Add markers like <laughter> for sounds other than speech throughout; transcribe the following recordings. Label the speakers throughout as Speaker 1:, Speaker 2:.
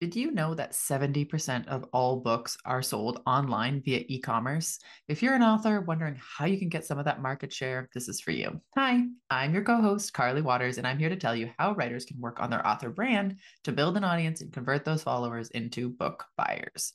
Speaker 1: Did you know that 70% of all books are sold online via e commerce? If you're an author wondering how you can get some of that market share, this is for you. Hi, I'm your co host, Carly Watters, and I'm here to tell you how writers can work on their author brand to build an audience and convert those followers into book buyers.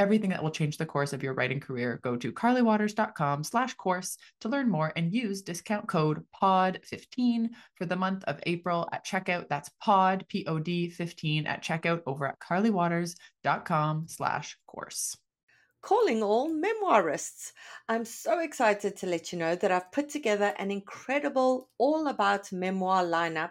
Speaker 1: everything that will change the course of your writing career, go to carlywatters.com slash course to learn more and use discount code POD15 for the month of April at checkout. That's POD, P-O-D 15 at checkout over at carlywatters.com slash course.
Speaker 2: Calling all memoirists. I'm so excited to let you know that I've put together an incredible all about memoir lineup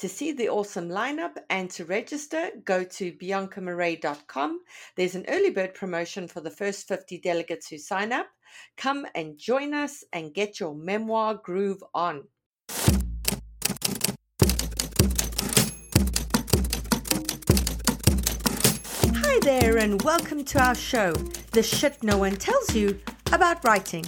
Speaker 2: To see the awesome lineup and to register, go to biancamarais.com. There's an early bird promotion for the first 50 delegates who sign up. Come and join us and get your memoir groove on. Hi there, and welcome to our show, The Shit No One Tells You About Writing.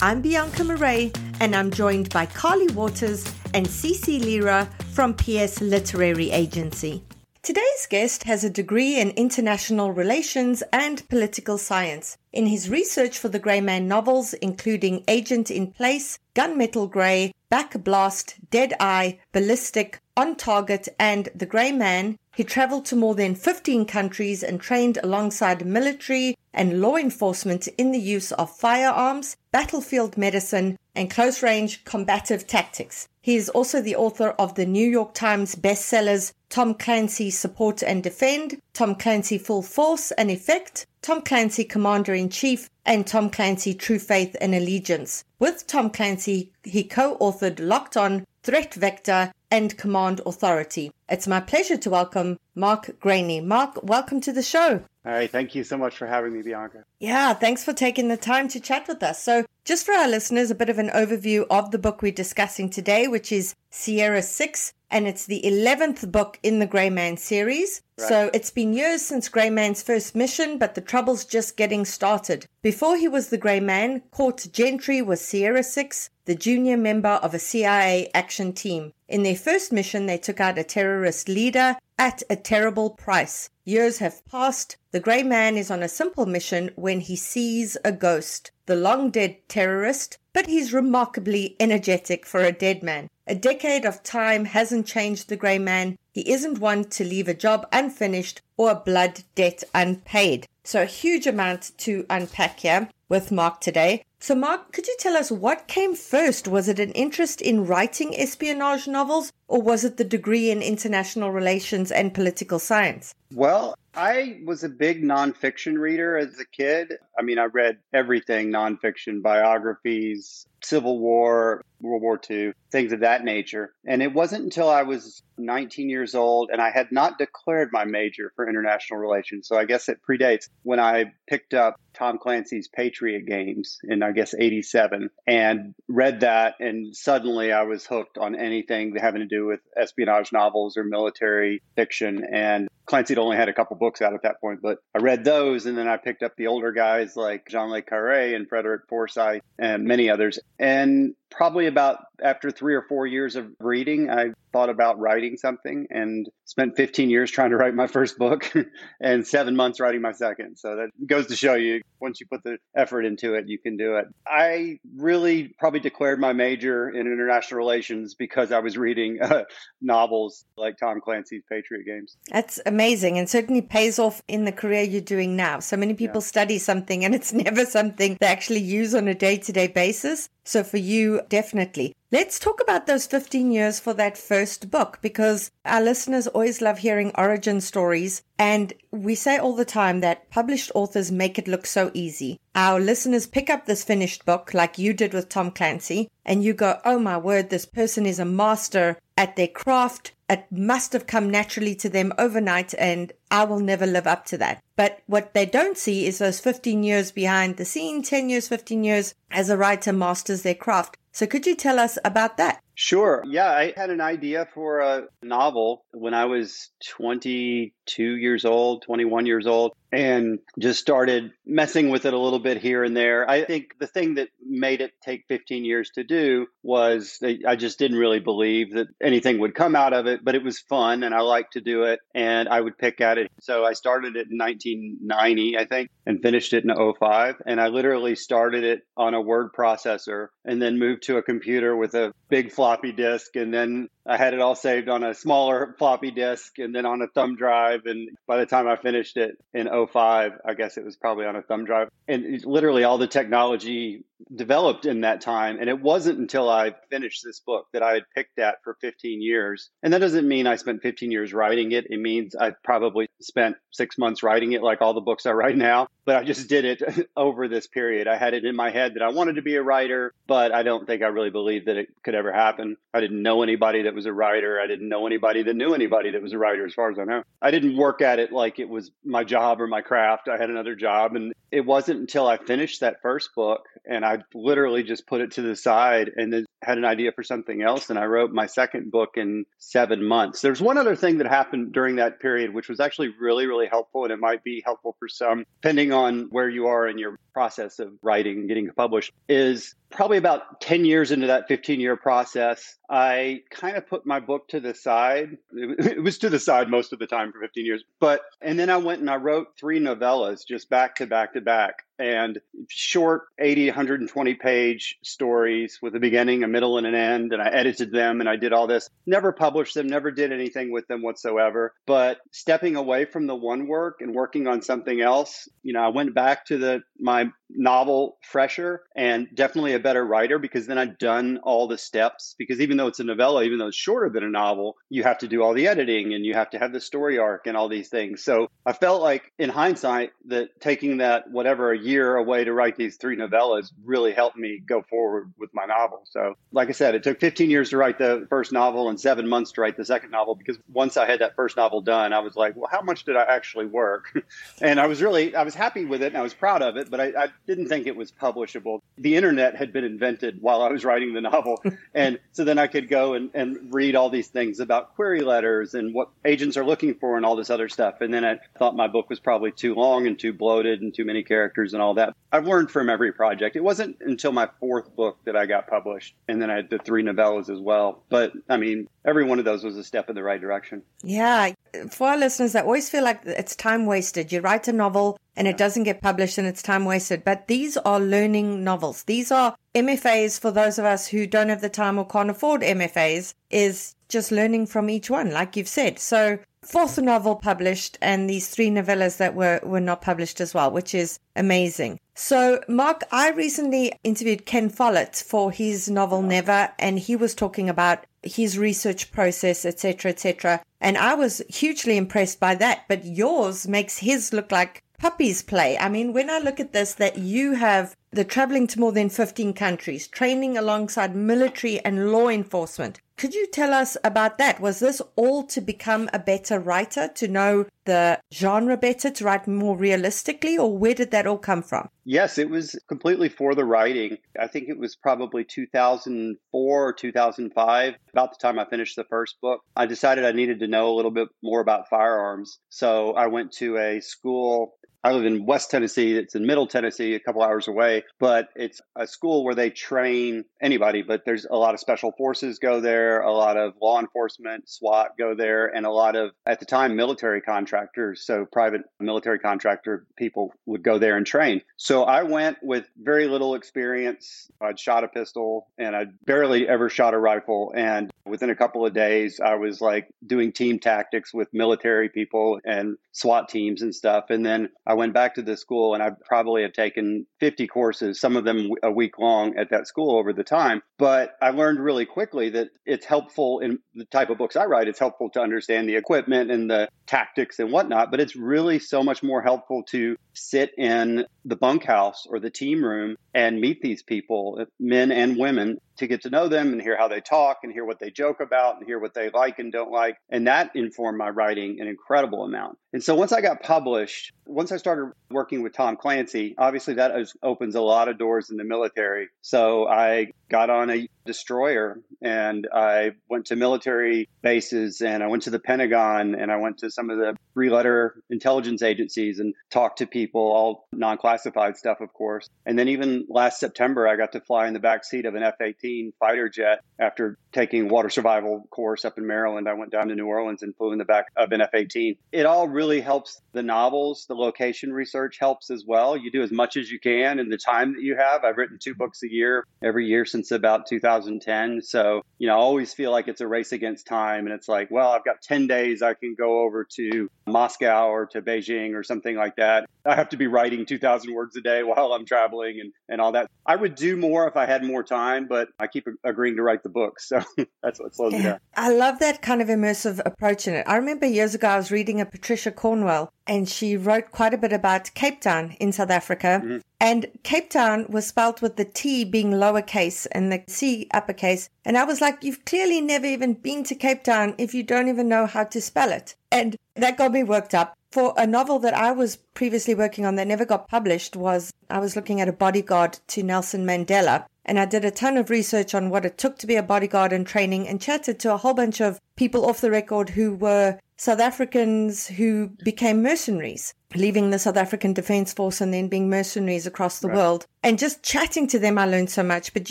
Speaker 2: I'm Bianca Marais, and I'm joined by Carly Watters and Cece Lyra from PS Literary Agency. Today's guest has a degree in international relations and political science. In his research for the Gray Man novels, including Agent in Place, Gunmetal Gray, Back Blast, Dead Eye, Ballistic, On Target, and The Gray Man, he traveled to more than 15 countries and trained alongside military and law enforcement in the use of firearms, battlefield medicine, and close range combative tactics. He is also the author of the New York Times bestsellers Tom Clancy Support and Defend, Tom Clancy Full Force and Effect, Tom Clancy Commander in Chief, and Tom Clancy True Faith and Allegiance. With Tom Clancy, he co authored Locked On, Threat Vector, and Command Authority. It's my pleasure to welcome Mark Greaney. Mark, welcome to the show.
Speaker 3: All right. Thank you so much for having me, Bianca.
Speaker 2: Yeah, thanks for taking the time to chat with us. So, just for our listeners, a bit of an overview of the book we're discussing today, which is Sierra 6, and it's the 11th book in the Gray Man series. Right. So, it's been years since Gray Man's first mission, but the trouble's just getting started. Before he was the Gray Man, Court Gentry was Sierra 6, the junior member of a CIA action team. In their first mission, they took out a terrorist leader at a terrible price. Years have passed. The Gray Man is on a simple mission when he sees a ghost, the long dead terrorist, but he's remarkably energetic for a dead man. A decade of time hasn't changed the Gray Man. He isn't one to leave a job unfinished or a blood debt unpaid. So, a huge amount to unpack here with Mark today. So, Mark, could you tell us what came first? Was it an interest in writing espionage novels, or was it the degree in international relations and political science?
Speaker 3: Well, I was a big nonfiction reader as a kid. I mean, I read everything nonfiction, biographies, Civil War, World War II, things of that nature. And it wasn't until I was 19 years old and I had not declared my major for international relations. So I guess it predates when I picked up Tom Clancy's Patriot Games in, I guess, 87 and read that. And suddenly I was hooked on anything having to do with espionage novels or military fiction. And Clancy had only had a couple books out at that point, but I read those. And then I picked up the older guys like Jean Le Carre and Frederick Forsyth and many others. And probably about after three or four years of reading, I thought about writing something and spent 15 years trying to write my first book <laughs> and seven months writing my second. So that goes to show you once you put the effort into it, you can do it. I really probably declared my major in international relations because I was reading <laughs> uh, novels like Tom Clancy's Patriot Games.
Speaker 2: That's amazing and certainly pays off in the career you're doing now. So many people yeah. study something and it's <laughs> never something they actually use on a day to day basis. So for you, definitely. Let's talk about those 15 years for that first book because our listeners always love hearing origin stories. And we say all the time that published authors make it look so easy. Our listeners pick up this finished book like you did with Tom Clancy and you go, Oh my word, this person is a master at their craft. It must have come naturally to them overnight and I will never live up to that. But what they don't see is those 15 years behind the scene, 10 years, 15 years as a writer masters their craft. So could you tell us about that?
Speaker 3: Sure. Yeah, I had an idea for a novel when I was 22 years old, 21 years old, and just started messing with it a little bit here and there. I think the thing that made it take 15 years to do was I just didn't really believe that anything would come out of it, but it was fun and I liked to do it and I would pick at it. So I started it in 1990, I think, and finished it in 05. And I literally started it on a word processor and then moved to a computer with a big floppy disk and then I had it all saved on a smaller floppy disk and then on a thumb drive. And by the time I finished it in 05, I guess it was probably on a thumb drive. And literally all the technology developed in that time. And it wasn't until I finished this book that I had picked at for 15 years. And that doesn't mean I spent 15 years writing it. It means I probably spent six months writing it, like all the books I write now. But I just did it <laughs> over this period. I had it in my head that I wanted to be a writer, but I don't think I really believed that it could ever happen. I didn't know anybody that was a writer. I didn't know anybody that knew anybody that was a writer, as far as I know. I didn't work at it like it was my job or my craft. I had another job. And it wasn't until I finished that first book and I literally just put it to the side and then had an idea for something else. And I wrote my second book in seven months. There's one other thing that happened during that period, which was actually really, really helpful. And it might be helpful for some, depending on where you are in your process of writing and getting published, is probably about 10 years into that 15 year process, I kind of put my book to the side. It was to the side most of the time for 15 years. But, and then I went and I wrote three novellas just back to back to back and short 80, 120 page stories with a beginning, a middle, and an end. And I edited them and I did all this. Never published them, never did anything with them whatsoever. But stepping away from the one work and working on something else, you know, I went back to the my novel fresher and definitely a better writer because then I'd done all the steps. Because even though it's a novella, even though it's shorter than a novel, you have to do all the editing and you have to have the story arc and all these things. So I felt like in hindsight that taking that whatever year away to write these three novellas really helped me go forward with my novel. So like I said, it took 15 years to write the first novel and seven months to write the second novel because once I had that first novel done, I was like, well, how much did I actually work? <laughs> and I was really, I was happy with it and I was proud of it, but I, I didn't think it was publishable. The internet had been invented while I was writing the novel. <laughs> and so then I could go and, and read all these things about query letters and what agents are looking for and all this other stuff. And then I thought my book was probably too long and too bloated and too many characters and all that. I've learned from every project. It wasn't until my fourth book that I got published. And then I had the three novellas as well. But I mean, every one of those was a step in the right direction.
Speaker 2: Yeah. For our listeners, I always feel like it's time wasted. You write a novel and it doesn't get published and it's time wasted. But these are learning novels. These are MFAs for those of us who don't have the time or can't afford MFAs is just learning from each one, like you've said. So fourth novel published and these three novellas that were, were not published as well, which is amazing. So, Mark, I recently interviewed Ken Follett for his novel Never, and he was talking about his research process, etc., etc. And I was hugely impressed by that. But yours makes his look like puppies play. I mean, when I look at this, that you have the traveling to more than 15 countries, training alongside military and law enforcement. Could you tell us about that? Was this all to become a better writer, to know the genre better, to write more realistically, or where did that all come from?
Speaker 3: Yes, it was completely for the writing. I think it was probably 2004 or 2005, about the time I finished the first book. I decided I needed to know a little bit more about firearms. So I went to a school I live in West Tennessee. It's in Middle Tennessee, a couple hours away, but it's a school where they train anybody. But there's a lot of special forces go there, a lot of law enforcement, SWAT go there, and a lot of at the time military contractors. So private military contractor people would go there and train. So I went with very little experience. I'd shot a pistol and I'd barely ever shot a rifle. And within a couple of days, I was like doing team tactics with military people and SWAT teams and stuff. And then I went back to the school and I probably have taken 50 courses, some of them a week long at that school over the time. But I learned really quickly that it's helpful in the type of books I write. It's helpful to understand the equipment and the tactics and whatnot, but it's really so much more helpful to sit in the bunkhouse or the team room and meet these people, men and women, to get to know them and hear how they talk and hear what they joke about and hear what they like and don't like. And that informed my writing an incredible amount. And so once I got published, once I started working with Tom Clancy, obviously that opens a lot of doors in the military. So I got on a destroyer and I went to military bases and I went to the Pentagon and I went to some of the three letter intelligence agencies and talked to people, all non classified stuff, of course. And then even last September, I got to fly in the back seat of an F 18 fighter jet after taking water survival course up in Maryland. I went down to New Orleans and flew in the back of an F 18. It all really helps the novels. The location research helps as well. You do as much as you can in the time that you have. I've written two books a year every year since about 2010. So, you know, I always feel like it's a race against time. And it's like, well, I've got 10 days I can go over to Moscow or to Beijing or something like that. I have to be writing 2,000 words a day while I'm traveling and, and all that. I would do more if I had more time, but I keep agreeing to write the book. So <laughs> that's what slows yeah. me down.
Speaker 2: I love that kind of immersive approach in it. I remember years ago, I was reading a Patricia Cornwell and she wrote quite a bit about Cape Town in South Africa. Mm-hmm. And Cape Town was spelt with the T being lowercase and the C uppercase. And I was like, you've clearly never even been to Cape Town if you don't even know how to spell it. And that got me worked up. For a novel that I was previously working on that never got published was I was looking at a bodyguard to Nelson Mandela. And I did a ton of research on what it took to be a bodyguard and training and chatted to a whole bunch of people off the record who were South Africans who became mercenaries, leaving the South African Defense Force and then being mercenaries across the right. world. And just chatting to them, I learned so much. But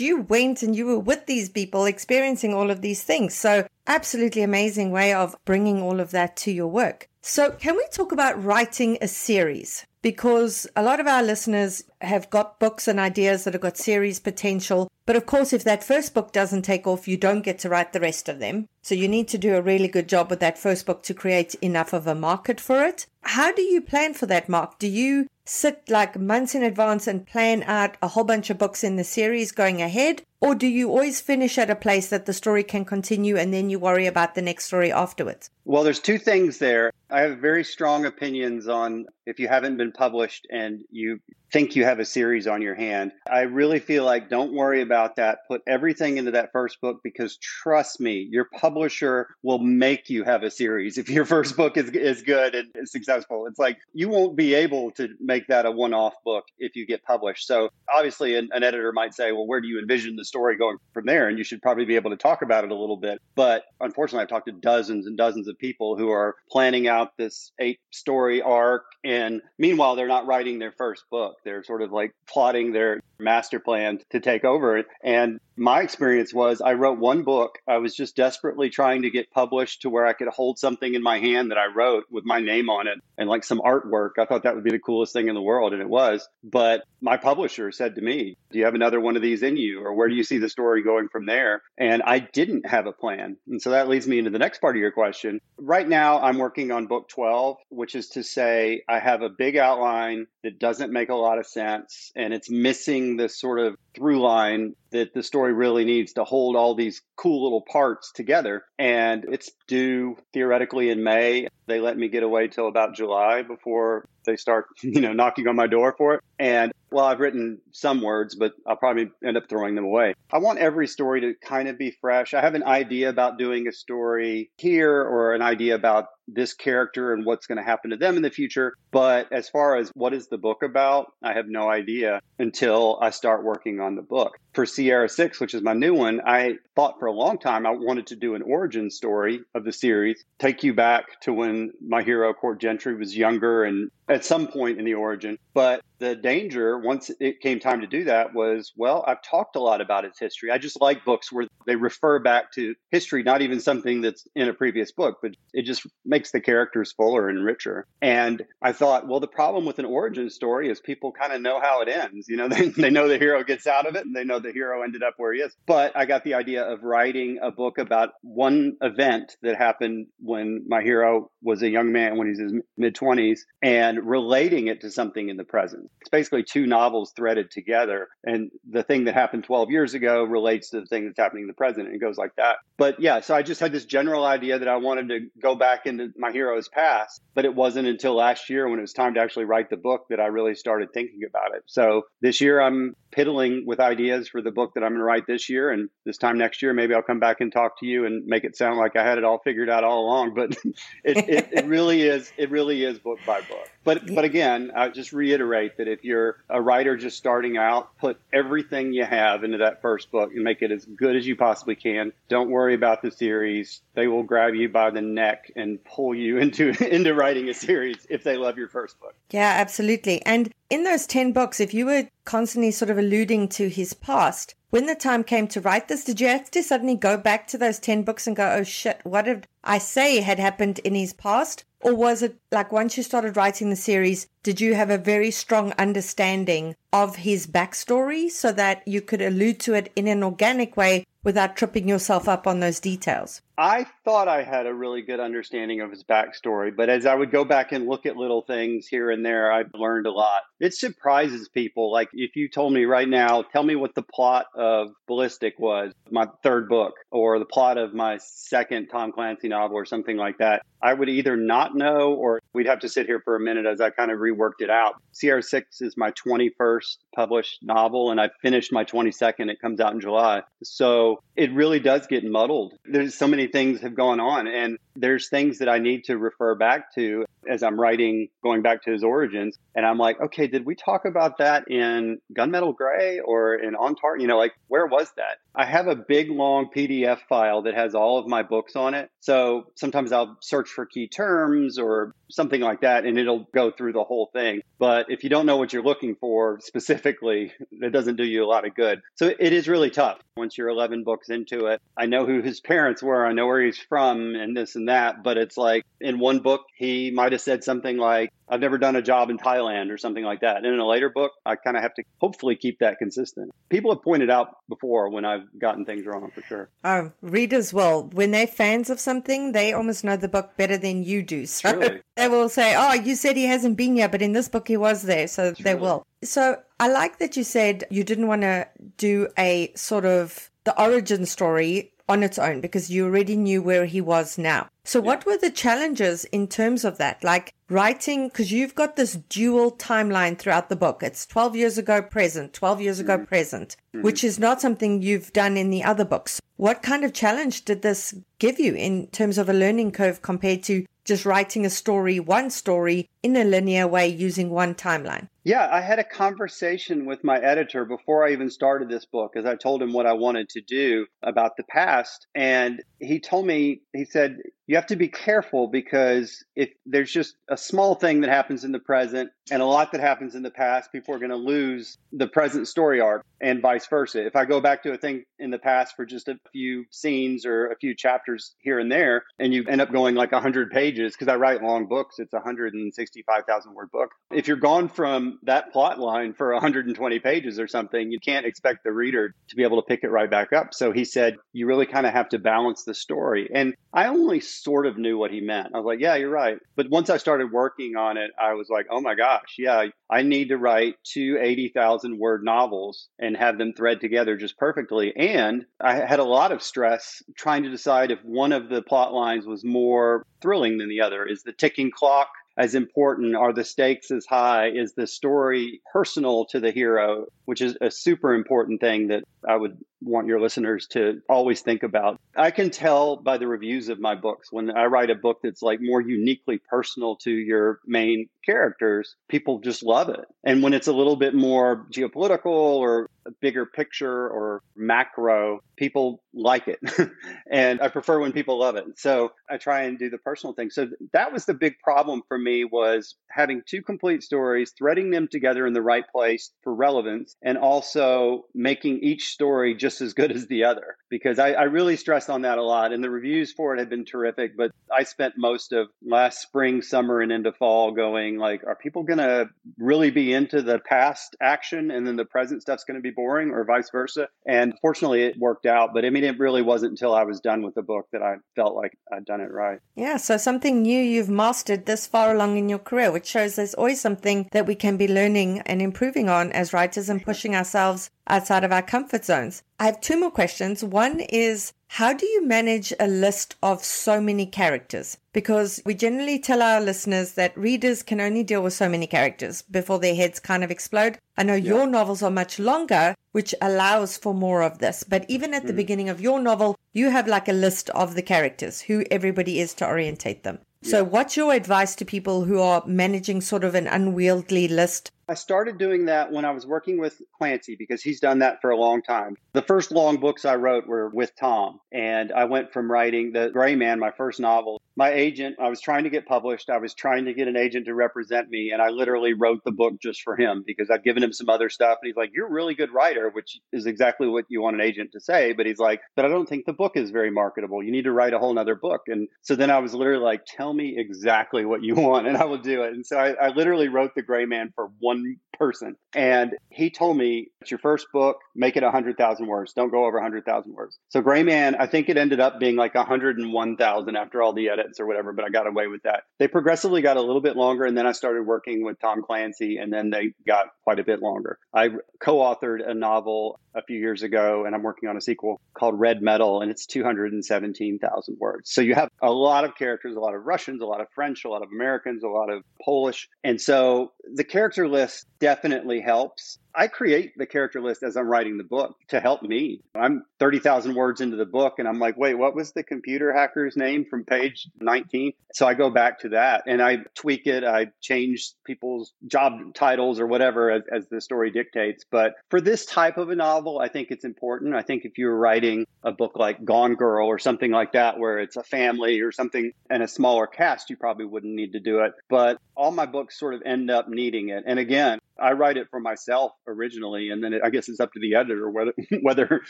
Speaker 2: you went and you were with these people experiencing all of these things. So, absolutely amazing way of bringing all of that to your work. So, can we talk about writing a series? Because a lot of our listeners have got books and ideas that have got series potential. But of course, if that first book doesn't take off, you don't get to write the rest of them. So you need to do a really good job with that first book to create enough of a market for it. How do you plan for that, Mark? Do you sit like months in advance and plan out a whole bunch of books in the series going ahead? Or do you always finish at a place that the story can continue and then you worry about the next story afterwards?
Speaker 3: Well, there's two things there. I have very strong opinions on if you haven't been published and you think you have a series on your hand. I really feel like don't worry about that. Put everything into that first book because trust me, your publisher will make you have a series if your <laughs> first book is, is good and is successful. It's like you won't be able to make that a one off book if you get published. So obviously, an, an editor might say, well, where do you envision the story going from there? And you should probably be able to talk about it a little bit. But unfortunately, I've talked to dozens and dozens of people who are planning out this eight story arc. And meanwhile, they're not writing their first book. They're sort of like plotting their master plan to take over it. And my experience was I wrote one book. I was just desperately trying to get published to where I could hold something in my hand that I wrote with my name on it and like some artwork. I thought that would be the coolest thing in the world, and it was. But my publisher said to me, Do you have another one of these in you? Or where do you see the story going from there? And I didn't have a plan. And so that leads me into the next part of your question. Right now, I'm working on book 12, which is to say, I have a big outline that doesn't make a lot of sense and it's missing this sort of through line that the story really needs to hold all these cool little parts together. And it's due theoretically in May. They let me get away till about July before they start, <laughs> you know, knocking on my door for it. And well, I've written some words, but I'll probably end up throwing them away. I want every story to kind of be fresh. I have an idea about doing a story here or an idea about this character and what's going to happen to them in the future. But as far as what is the book about, I have no idea until I start working on the book. For Sierra 6, which is my new one, I thought for a long time I wanted to do an origin story of the series, take you back to when my hero Court Gentry was younger and at some point in the origin. But the danger, once it came time to do that, was well, I've talked a lot about its history. I just like books where they refer back to history, not even something that's in a previous book, but it just makes the characters fuller and richer. And I thought, well, the problem with an origin story is people kind of know how it ends. You know, <laughs> they, they know the hero gets out of it and they know the hero ended up where he is. But I got the idea of writing a book about one event that happened when my hero was a young man when he's in his mid 20s and relating it to something in the present. It's basically two novels threaded together. And the thing that happened 12 years ago relates to the thing that's happening in the present. And it goes like that. But yeah, so I just had this general idea that I wanted to go back into my hero's past. But it wasn't until last year when it was time to actually write the book that I really started thinking about it. So this year I'm piddling with ideas for the book that I'm going to write this year. And this time next year, maybe I'll come back and talk to you and make it sound like I had it all figured out all along. But <laughs> it, it, it really is, it really is book by book. But, but again, I just reiterate that if you're a writer just starting out, put everything you have into that first book and make it as good as you possibly can. Don't worry about the series. They will grab you by the neck and pull you <laughs> into, into writing a series if they love your first book.
Speaker 2: Yeah, absolutely. And in those 10 books, if you were constantly sort of alluding to his past, when the time came to write this, did you have to suddenly go back to those 10 books and go, oh shit, what did I say had happened in his past? Or was it like once you started writing the series, did you have a very strong understanding of his backstory so that you could allude to it in an organic way without tripping yourself up on those details?
Speaker 3: I thought I had a really good understanding of his backstory, but as I would go back and look at little things here and there, I've learned a lot. It surprises people. Like if you told me right now, tell me what the plot of Ballistic was, my third book, or the plot of my second Tom Clancy novel, or something like that, I would either not know or we'd have to sit here for a minute as I kind of reworked it out. Sierra 6 is my 21st published novel, and I finished my 22nd. It comes out in July. So it really does get muddled. There's so many things have gone on, and there's things that I need to refer back to as I'm writing, going back to his origins. And I'm like, okay, did we talk about that in Gunmetal Gray or in On Target? You know, like, where was that? I have a big, long PDF file that has all of my books on it. So sometimes I'll search for key terms or something like that, and it'll go through the whole thing. But if you don't know what you're looking for specifically, <laughs> it doesn't do you a lot of good. So it is really tough once you're 11 books into it. I know who his parents were, I know where he's from, and this and that. But it's like in one book, he might have said something like, I've never done a job in Thailand or something like that. And in a later book, I kind of have to hopefully keep that consistent. People have pointed out before when I've gotten things wrong for sure.
Speaker 2: Oh, readers will. When they're fans of something, they almost know the book better than you do. <laughs> So really? they will say, Oh, you said he hasn't been here, but in this book he was there. So they will. So I like that you said you didn't want to do a sort of the origin story on its own because you already knew where he was now. So, yeah. what were the challenges in terms of that? Like writing, because you've got this dual timeline throughout the book. It's 12 years ago, present, 12 years ago, mm-hmm. present, mm-hmm. which is not something you've done in the other books. What kind of challenge did this give you in terms of a learning curve compared to just writing a story, one story in a linear way using one timeline?
Speaker 3: Yeah, I had a conversation with my editor before I even started this book as I told him what I wanted to do about the past. And he told me, he said, you have to be careful because if there's just a small thing that happens in the present and a lot that happens in the past, people are going to lose the present story arc and vice versa. If I go back to a thing in the past for just a few scenes or a few chapters here and there, and you end up going like 100 pages, because I write long books, it's a 165,000 word book. If you're gone from that plot line for 120 pages or something, you can't expect the reader to be able to pick it right back up. So he said, you really kind of have to balance the story. And I only sort of knew what he meant. I was like, yeah, you're right. But once I started working on it, I was like, oh my gosh, yeah, I need to write two 80,000 word novels and have them thread together just perfectly. And I had a lot of stress trying to decide if one of the plot lines was more thrilling than the other. Is the ticking clock as important? Are the stakes as high? Is the story personal to the hero, which is a super important thing that I would want your listeners to always think about. I can tell by the reviews of my books when I write a book that's like more uniquely personal to your main characters, people just love it. And when it's a little bit more geopolitical or bigger picture or macro, people like it. <laughs> and I prefer when people love it. So I try and do the personal thing. So that was the big problem for me was having two complete stories, threading them together in the right place for relevance, and also making each story just as good as the other. Because I, I really stressed on that a lot. And the reviews for it have been terrific. But I spent most of last spring, summer, and into fall going like, are people going to really be into the past action and then the present stuff's going to be boring or vice versa? And fortunately, it worked out. But I mean, it really wasn't until I was done with the book that I felt like I'd done it right.
Speaker 2: Yeah. So something new you've mastered this far along in your career, which shows there's always something that we can be learning and improving on as writers and pushing ourselves outside of our comfort zones. I have two more questions. One is, how do you manage a list of so many characters? Because we generally tell our listeners that readers can only deal with so many characters before their heads kind of explode. I know yeah. your novels are much longer, which allows for more of this. But even at the mm. beginning of your novel, you have like a list of the characters, who everybody is to orientate them. So, what's your advice to people who are managing sort of an unwieldy list
Speaker 3: I started doing that when I was working with Clancy because he's done that for a long time. The first long books I wrote were with Tom, and I went from writing The Gray Man, my first novel. My agent, I was trying to get published. I was trying to get an agent to represent me, and I literally wrote the book just for him because I'd given him some other stuff. And he's like, You're a really good writer, which is exactly what you want an agent to say. But he's like, But I don't think the book is very marketable. You need to write a whole nother book. And so then I was literally like, Tell me exactly what you <laughs> want, and I will do it. And so I, I literally wrote The Gray Man for one one person. And he told me, it's your first book, make it 100,000 words. Don't go over 100,000 words. So Gray Man, I think it ended up being like 101,000 after all the edits or whatever, but I got away with that. They progressively got a little bit longer. And then I started working with Tom Clancy, and then they got quite a bit longer. I co authored a novel a few years ago, and I'm working on a sequel called Red Metal, and it's 217,000 words. So you have a lot of characters, a lot of Russians, a lot of French, a lot of Americans, a lot of Polish. And so the character list definitely helps. I create the character list as I'm writing the book to help me. I'm 30,000 words into the book and I'm like, wait, what was the computer hacker's name from page 19? So I go back to that and I tweak it. I change people's job titles or whatever as, as the story dictates. But for this type of a novel, I think it's important. I think if you're writing a book like Gone Girl or something like that, where it's a family or something and a smaller cast, you probably wouldn't need to do it. But all my books sort of end up needing it. And again, I write it for myself originally, and then it, I guess it's up to the editor whether <laughs> whether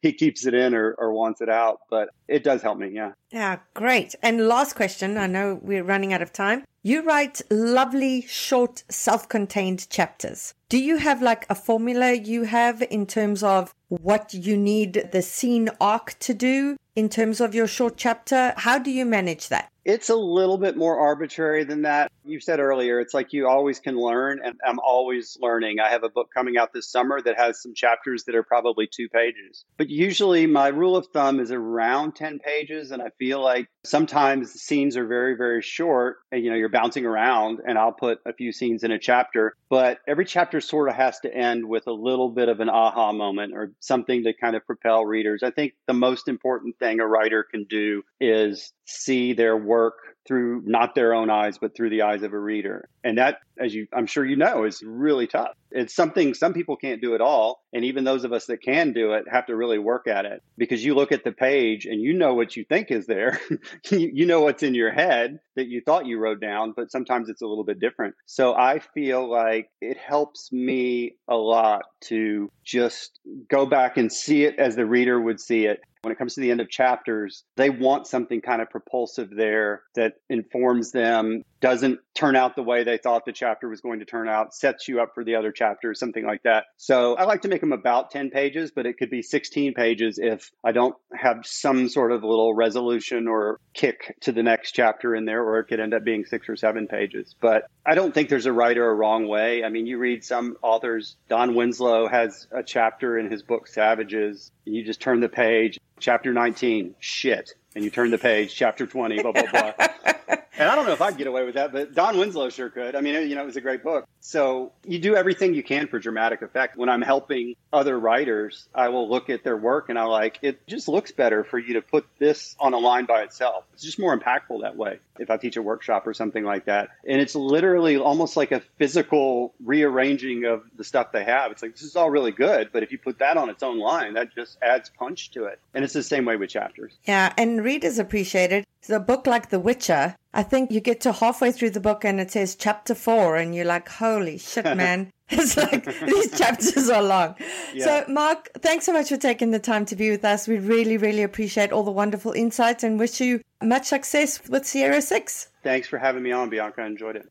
Speaker 3: he keeps it in or, or wants it out. But it does help me, yeah.
Speaker 2: Yeah, great. And last question. I know we're running out of time. You write lovely, short, self-contained chapters. Do you have like a formula you have in terms of what you need the scene arc to do in terms of your short chapter? How do you manage that?
Speaker 3: It's a little bit more arbitrary than that. You said earlier, it's like you always can learn, and I'm always learning. I have a book coming out this summer that has some chapters that are probably two pages. But usually, my rule of thumb is around 10 pages, and I feel like sometimes the scenes are very, very short, and you know, you're bouncing around, and I'll put a few scenes in a chapter. But every chapter sort of has to end with a little bit of an aha moment or something to kind of propel readers. I think the most important thing a writer can do is see their work through not their own eyes but through the eyes of a reader. And that as you i'm sure you know is really tough. It's something some people can't do at all. And even those of us that can do it have to really work at it. Because you look at the page and you know what you think is there. <laughs> You know what's in your head that you thought you wrote down but sometimes it's a little bit different. So i feel like it helps me a lot to just go back and see it as the reader would see it when it comes to the end of chapters, they want something kind of propulsive there that informs them, doesn't turn out the way they thought the chapter was going to turn out, sets you up for the other chapters, something like that. So I like to make them about 10 pages, but it could be 16 pages if I don't have some sort of little resolution or kick to the next chapter in there, or it could end up being six or seven pages. But I don't think there's a right or a wrong way. I mean, you read some authors, Don Winslow has a chapter in his book Savages. You just turn the page, chapter 19, shit. And you turn the page, chapter 20, blah, blah, blah. <laughs> and I don't know if I'd get away with that, but Don Winslow sure could. I mean, you know, it was a great book. So you do everything you can for dramatic effect. When I'm helping other writers, I will look at their work and I like, it just looks better for you to put this on a line by itself. It's just more impactful that way if I teach a workshop or something like that. And it's literally almost like a physical rearranging of the stuff they have. It's like, this is all really good, but if you put that on its own line, that just adds punch to it. And it's the same way with chapters.
Speaker 2: Yeah, and read is it. A book like The Witcher, I think you get to halfway through the book and it says chapter four, and you're like, holy shit, <laughs> man. <laughs> it's like these chapters are long. Yeah. So, Mark, thanks so much for taking the time to be with us. We really, really appreciate all the wonderful insights and wish you much success with Sierra 6.
Speaker 3: Thanks for having me on, Bianca. I enjoyed it.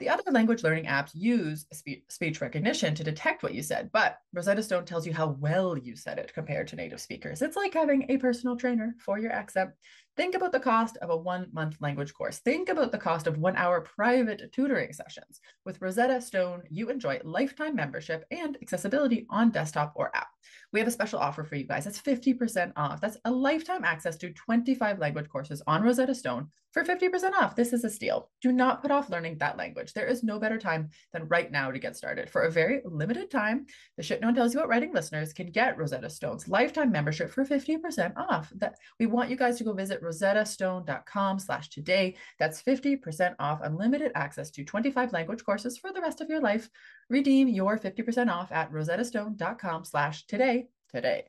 Speaker 1: The other language learning apps use spe- speech recognition to detect what you said, but Rosetta Stone tells you how well you said it compared to native speakers. It's like having a personal trainer for your accent. Think about the cost of a one month language course. Think about the cost of one hour private tutoring sessions. With Rosetta Stone, you enjoy lifetime membership and accessibility on desktop or app. We have a special offer for you guys. That's 50% off. That's a lifetime access to 25 language courses on Rosetta Stone for 50% off. This is a steal. Do not put off learning that language. There is no better time than right now to get started. For a very limited time, the Shit No One Tells You About Writing listeners can get Rosetta Stone's lifetime membership for 50% off. That we want you guys to go visit rosettastone.com slash today. That's 50% off unlimited access to 25 language courses for the rest of your life. Redeem your 50% off at rosettastone.com slash today today.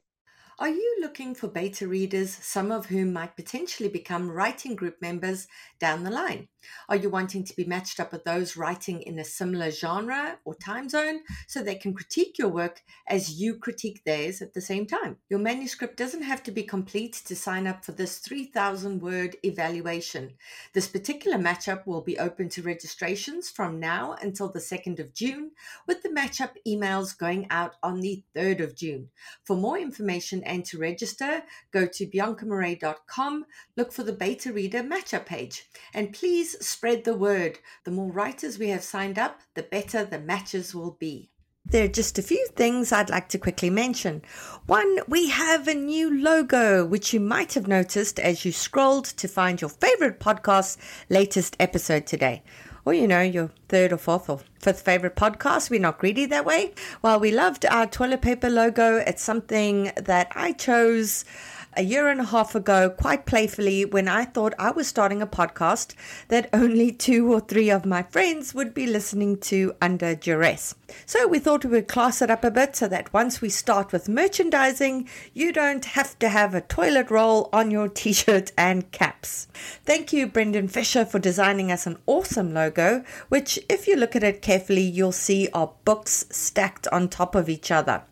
Speaker 2: Are you looking for beta readers, some of whom might potentially become writing group members down the line? Are you wanting to be matched up with those writing in a similar genre or time zone so they can critique your work as you critique theirs at the same time? Your manuscript doesn't have to be complete to sign up for this 3,000 word evaluation. This particular matchup will be open to registrations from now until the 2nd of June, with the matchup emails going out on the 3rd of June. For more information and to register, go to biancamarais.com, look for the beta reader matchup page, and please spread the word. The more writers we have signed up, the better the matches will be. There are just a few things I'd like to quickly mention. One, we have a new logo, which you might have noticed as you scrolled to find your favorite podcast's latest episode today. Or, you know, your third or fourth or fifth favorite podcast. We're not greedy that way. While we loved our toilet paper logo, it's something that I chose a year and a half ago quite playfully when I thought I was starting a podcast that only two or three of my friends would be listening to under duress. So we thought we would class it up a bit so that once we start with merchandising, you don't have to have a toilet roll on your t shirt and caps. Thank you, Brendan Fisher, for designing us an awesome logo, which, if you look at it carefully, you'll see are books stacked on top of each other.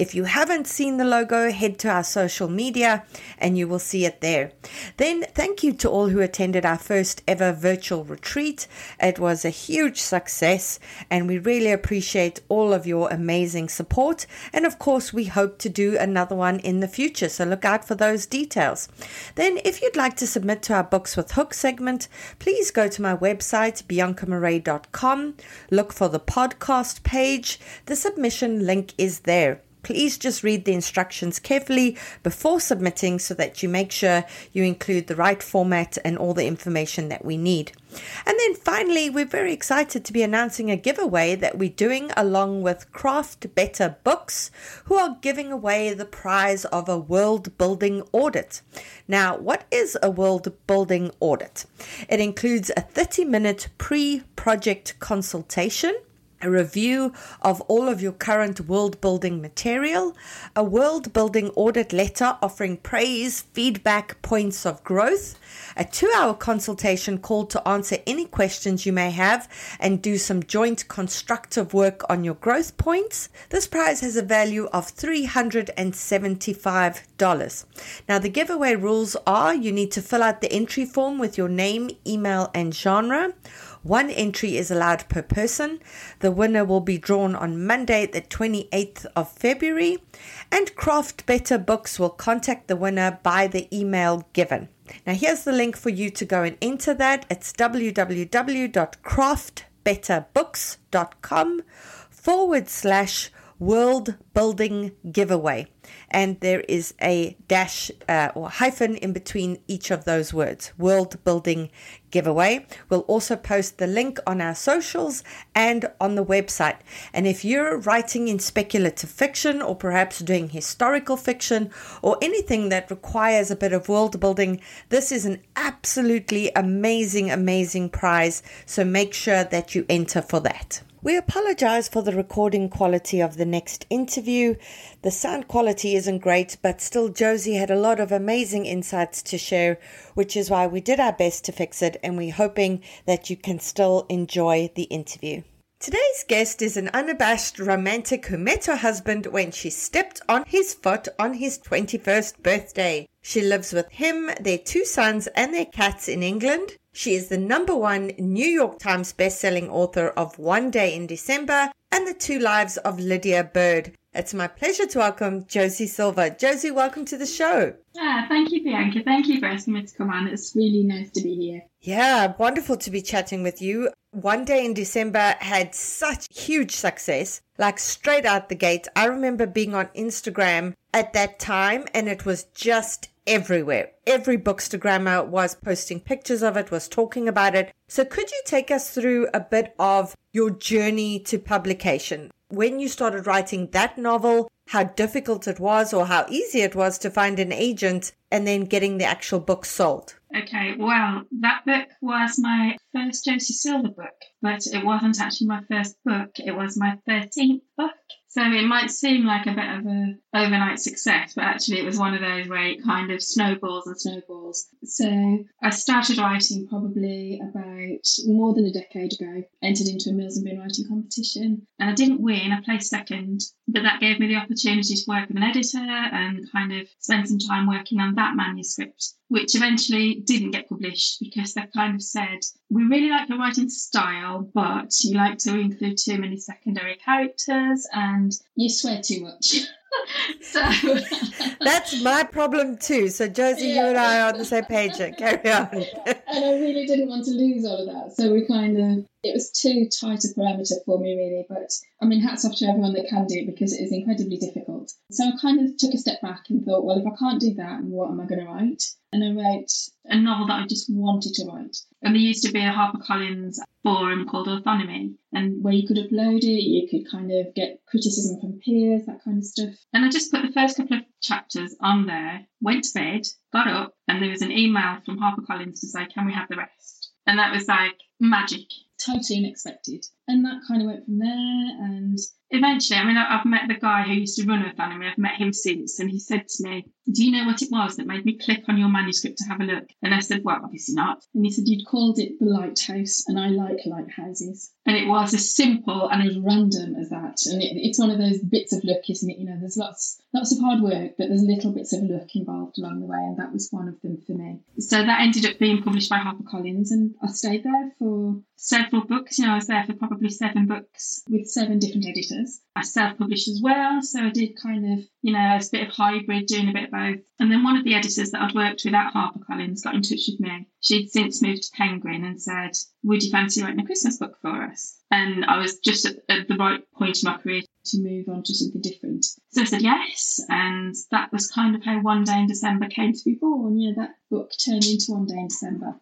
Speaker 2: If you haven't seen the logo, head to our social media and you will see it there. Then, thank you to all who attended our first ever virtual retreat. It was a huge success and we really appreciate all of your amazing support. And of course, we hope to do another one in the future, so look out for those details. Then, if you'd like to submit to our Books with Hook segment, please go to my website, biancamarais.com, look for the podcast page. The submission link is there. Please just read the instructions carefully before submitting so that you make sure you include the right format and all the information that we need. And then finally, we're very excited to be announcing a giveaway that we're doing along with Craft Better Books, who are giving away the prize of a world building audit. Now, what is a world building audit? It includes a 30 minute pre project consultation a review of all of your current world building material, a world building audit letter offering praise, feedback, points of growth, a two hour consultation call to answer any questions you may have and do some joint constructive work on your growth points. This prize has a value of $375. Now, the giveaway rules are you need to fill out the entry form with your name, email, and genre. One entry is allowed per person. The winner will be drawn on Monday, the 28th of February, and Craft Better Books will contact the winner by the email given. Now, here's the link for you to go and enter that. It's www.craftbetterbooks.com forward slash world building giveaway and there is a dash uh, or hyphen in between each of those words. World building giveaway. We'll also post the link on our socials and on the website. And if you're writing in speculative fiction or perhaps doing historical fiction or anything that requires a bit of world building this is an absolutely amazing amazing prize. So make sure that you enter for that we apologize for the recording quality of the next interview. The sound quality isn't great, but still, Josie had a lot of amazing insights to share, which is why we did our best to fix it, and we're hoping that you can still enjoy the interview. Today's guest is an unabashed romantic who met her husband when she stepped on his foot on his 21st birthday. She lives with him, their two sons, and their cats in England. She is the number one New York Times bestselling author of One Day in December and The Two Lives of Lydia Bird. It's my pleasure to welcome Josie Silver. Josie, welcome to the show.
Speaker 4: Yeah, thank you, Bianca. Thank you for asking me to come on. It's really nice to be here.
Speaker 2: Yeah, wonderful to be chatting with you. One Day in December had such huge success, like straight out the gate. I remember being on Instagram at that time and it was just everywhere. Every bookstagrammer was posting pictures of it, was talking about it. So could you take us through a bit of your journey to publication? When you started writing that novel, how difficult it was or how easy it was to find an agent and then getting the actual book sold?
Speaker 4: Okay, well, that book was my first Josie Silver book, but it wasn't actually my first book. It was my 13th book. So it might seem like a bit of a overnight success, but actually it was one of those where it kind of snowballs and snowballs. So I started writing probably about more than a decade ago, entered into a Mills and Boon writing competition, and I didn't win, I placed second, but that gave me the opportunity to work with an editor and kind of spend some time working on that manuscript which eventually didn't get published because they kind of said, we really like your writing style, but you like to include too many secondary characters and you swear too much. <laughs> so <laughs>
Speaker 2: that's my problem too. So Josie, yeah. you and I are on the same page. Carry on.
Speaker 4: and I really didn't want to lose all of that, so we kind of it was too tight a parameter for me really. But I mean, hats off to everyone that can do it because it is incredibly difficult. So I kind of took a step back and thought, well, if I can't do that, what am I going to write? And I wrote a novel that I just wanted to write. And there used to be a HarperCollins forum called Authonomy, and where you could upload it, you could kind of get criticism from peers, that kind of stuff. And I just put the first couple of chapters on there, went to bed, got up, and there was an email from HarperCollins to say, Can we have the rest? And that was like magic, totally unexpected. And that kind of went from there. And eventually, I mean, I've met the guy who used to run Authonomy. I've met him since, and he said to me, "Do you know what it was that made me click on your manuscript to have a look?" And I said, "Well, obviously not." And he said, "You'd called it the lighthouse, and I like lighthouses." And it was as simple and as random as that. And it, it's one of those bits of luck, isn't it? You know, there's lots lots of hard work, but there's little bits of luck involved along the way, and that was one of them for me. So that ended up being published by HarperCollins, and I stayed there for several books. You know, I was there for probably seven books with seven different editors. I self published as well, so I did kind of, you know, a bit of hybrid, doing a bit of both. And then one of the editors that I'd worked with at HarperCollins got in touch with me. She'd since moved to Penguin and said, Would you fancy writing a Christmas book for us? And I was just at, at the right point in my career to move on to something different. So I said yes, and that was kind of how One Day in December came to be born. You know, that book turned into One Day in December.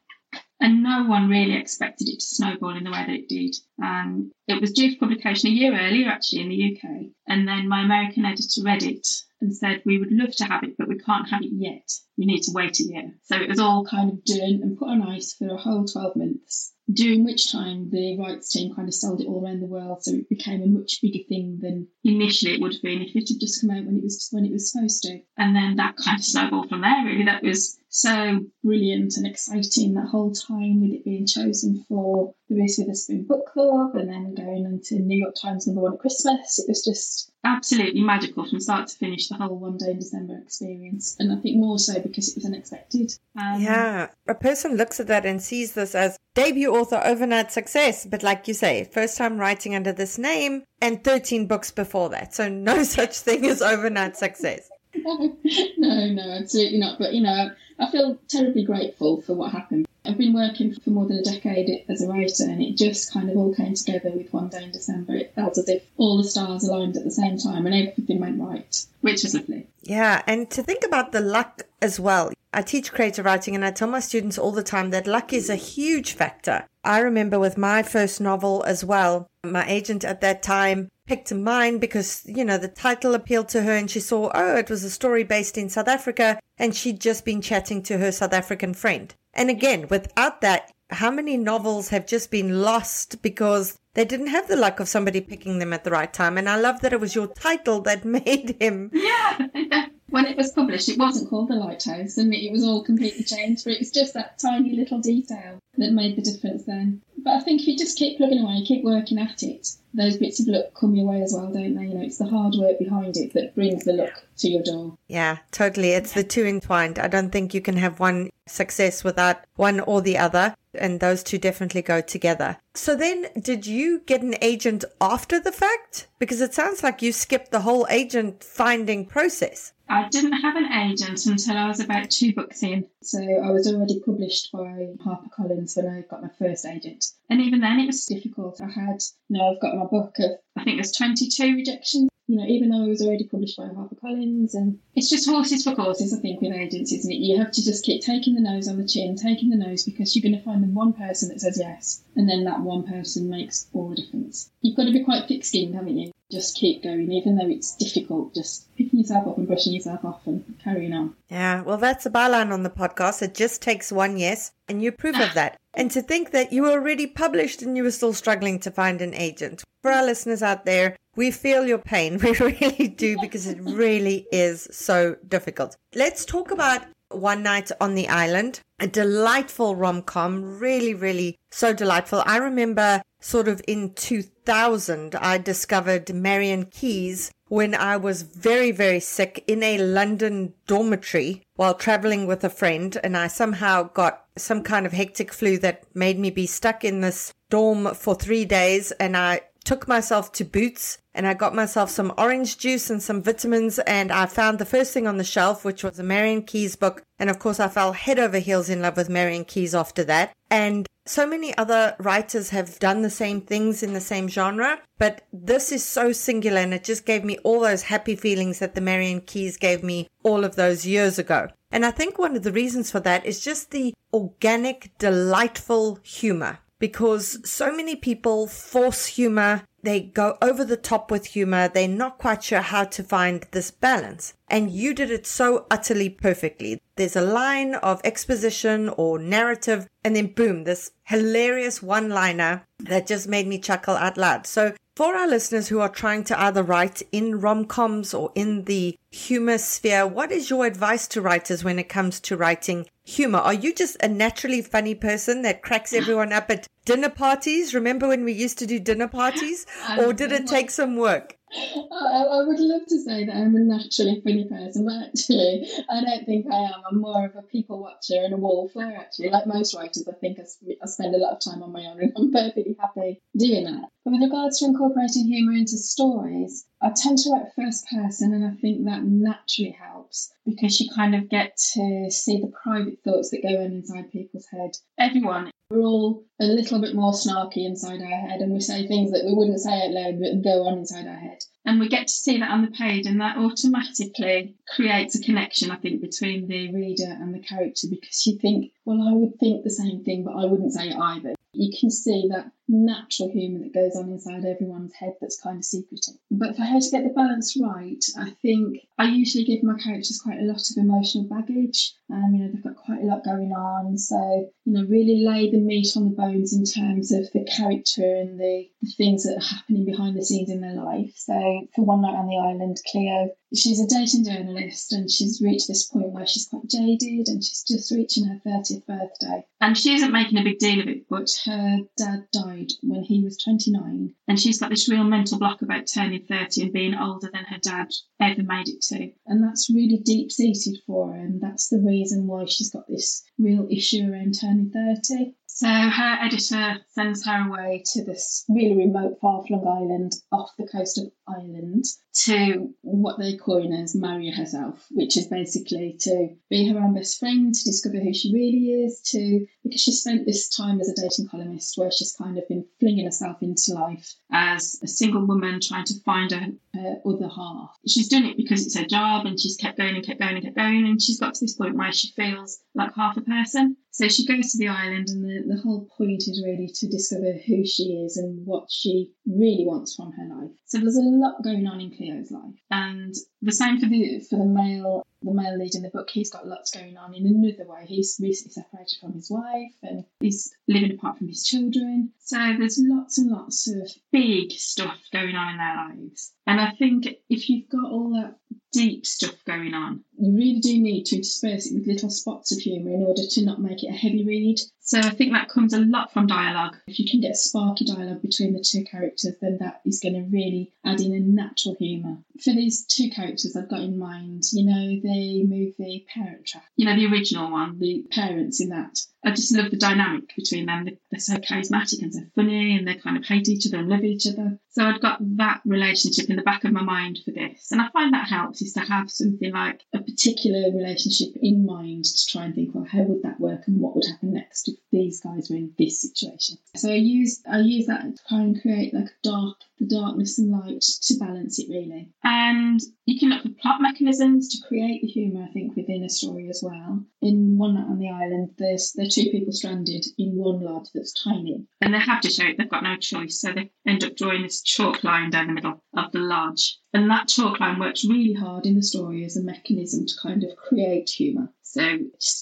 Speaker 4: And no one really expected it to snowball in the way that it did. Um, it was due for publication a year earlier, actually, in the UK. And then my American editor read it and said, We would love to have it, but we can't have it yet. We need to wait a year. So it was all kind of done and put on ice for a whole 12 months during which time the rights team kind of sold it all around the world, so it became a much bigger thing than initially it would have been if it had just come out when it was when it was supposed to. And then that kind of snowballed from there. Really, that was so brilliant and exciting that whole time with it being chosen for the Reese Witherspoon Book Club and then going into New York Times number one at Christmas. It was just absolutely magical from start to finish, the whole one day in December experience. And I think more so because it was unexpected.
Speaker 2: Um, yeah, a person looks at that and sees this as debut author overnight success. But like you say, first time writing under this name and 13 books before that. So no <laughs> such thing as overnight success. <laughs>
Speaker 4: no, no, absolutely not. But, you know, I feel terribly grateful for what happened. I've been working for more than a decade as a writer, and it just kind of all came together with one day in December. It felt as if all the stars aligned at the same time and everything went right, which was lovely.
Speaker 2: Yeah, and to think about the luck as well. I teach creative writing, and I tell my students all the time that luck is a huge factor. I remember with my first novel as well, my agent at that time picked mine because, you know, the title appealed to her and she saw, oh, it was a story based in South Africa and she'd just been chatting to her South African friend. And again, without that, how many novels have just been lost because they didn't have the luck of somebody picking them at the right time? And I love that it was your title that <laughs> made him.
Speaker 4: Yeah. <laughs> when it was published, it wasn't called The Lighthouse, and it was all completely changed. But it was just that tiny little detail that made the difference then. But I think if you just keep plugging away, keep working at it, those bits of luck come your way as well, don't they? You know, it's the hard work behind it that brings the luck to your door.
Speaker 2: Yeah, totally. It's the two entwined. I don't think you can have one success without one or the other. And those two definitely go together. So then, did you get an agent after the fact? Because it sounds like you skipped the whole agent finding process.
Speaker 4: I didn't have an agent until I was about two books in. So I was already published by HarperCollins when I got my first agent. And even then it was difficult. I had, you know, I've got my book of, I think there's 22 rejections you know, even though I was already published by HarperCollins, and it's just horses for courses, I think, with agents, isn't it? You have to just keep taking the nose on the chin, taking the nose, because you're going to find the one person that says yes, and then that one person makes all the difference. You've got to be quite thick skinned, haven't you? Just keep going, even though it's difficult, just picking yourself up and brushing yourself off and carrying on.
Speaker 2: Yeah, well, that's a byline on the podcast. It just takes one yes, and you prove of that. <laughs> And to think that you were already published and you were still struggling to find an agent. For our listeners out there, we feel your pain. <laughs> We really do because it really is so difficult. Let's talk about One Night on the Island, a delightful rom com, really, really so delightful. I remember sort of in 2000, I discovered Marian Keyes when I was very, very sick in a London dormitory while traveling with a friend. And I somehow got some kind of hectic flu that made me be stuck in this dorm for three days. And I took myself to Boots and I got myself some orange juice and some vitamins. And I found the first thing on the shelf, which was a Marian Keyes book. And of course, I fell head over heels in love with Marian Keyes after that. And so many other writers have done the same things in the same genre, but this is so singular and it just gave me all those happy feelings that the Marian Keyes gave me all of those years ago. And I think one of the reasons for that is just the organic, delightful humor because so many people force humor. They go over the top with humor. They're not quite sure how to find this balance. And you did it so utterly perfectly. There's a line of exposition or narrative, and then boom, this hilarious one liner that just made me chuckle out loud. So, for our listeners who are trying to either write in rom coms or in the humor sphere, what is your advice to writers when it comes to writing humor? Are you just a naturally funny person that cracks everyone up at dinner parties? Remember when we used to do dinner parties? <laughs> Or did it take some work?
Speaker 4: I, I, would love to say that I'm a naturally funny person, but actually, I don't think I am. I'm more of a people watcher and a wallflower, actually. Like most writers, I think I, I spend a lot of time on my own, and I'm perfectly happy doing that. But with regards to incorporating humour into stories, I tend to write first person, and I think that naturally helps because you kind of get to see the private thoughts that go on inside people's head. Everyone, we're all a little bit more snarky inside our head, and we say things that we wouldn't say out loud but go on inside our head. And we get to see that on the page, and that automatically creates a connection, I think, between the reader and the character because you think, well, I would think the same thing, but I wouldn't say it either. You can see that natural humour that goes on inside everyone's head that's kind of secretive. But for her to get the balance right, I think I usually give my characters quite a lot of emotional baggage. Um, you know, they've got quite a lot going on. So, you know, really lay the meat on the bones in terms of the character and the, the things that are happening behind the scenes in their life. So for One Night on the Island, Cleo, she's a dating journalist and she's reached this point where she's quite jaded and she's just reaching her 30th birthday. And she isn't making a big deal of it, but her dad died died when he was 29, and she's got this real mental block about turning 30 and being older than her dad ever made it to. And that's really deep seated for her, and that's the reason why she's got this real issue around turning 30. So her editor sends her away to this really remote, far-flung island off the coast of Ireland to what they coin as marry herself, which is basically to be her own best friend, to discover who she really is, to because she spent this time as a dating columnist where she's kind of been flinging herself into life as a single woman trying to find her, her other half. She's done it because it's her job and she's kept going and kept going and kept going and she's got to this point where she feels like half a person. So she goes to the island, and the, the whole point is really to discover who she is and what she really wants from her life. So there's a lot going on in Cleo's life, and the same for the for the male the male lead in the book. He's got lots going on in another way. He's recently separated from his wife, and he's living apart from his children. So there's lots and lots of big stuff going on in their lives. And I think if you've got all that deep stuff going on, you really do need to intersperse it with little spots of humour in order to not make it a heavy read. So I think that comes a lot from dialogue. If you can get sparky dialogue between the two characters, then that is going to really add in a natural humour. For these two characters I've got in mind, you know, the movie Parent Trap, you know, the original one, the parents in that. I just love the dynamic between them. They're so charismatic and so funny, and they kind of hate each other and love each other. So I've got that relationship in the back of my mind for this. And I find that helps is to have something like a particular relationship in mind to try and think, well, how would that work and what would happen next if these guys were in this situation? So I use I use that to try and create like a dark the darkness and light to balance it really. And you can look for plot mechanisms to create the humour, I think, within a story as well. In One Night on the Island, there's there are two people stranded in one lodge that's tiny. And they have to show it, they've got no choice. So they end up drawing this chalk line down the middle of the lodge. And that chalk line works really hard in the story as a mechanism to kind of create humour. So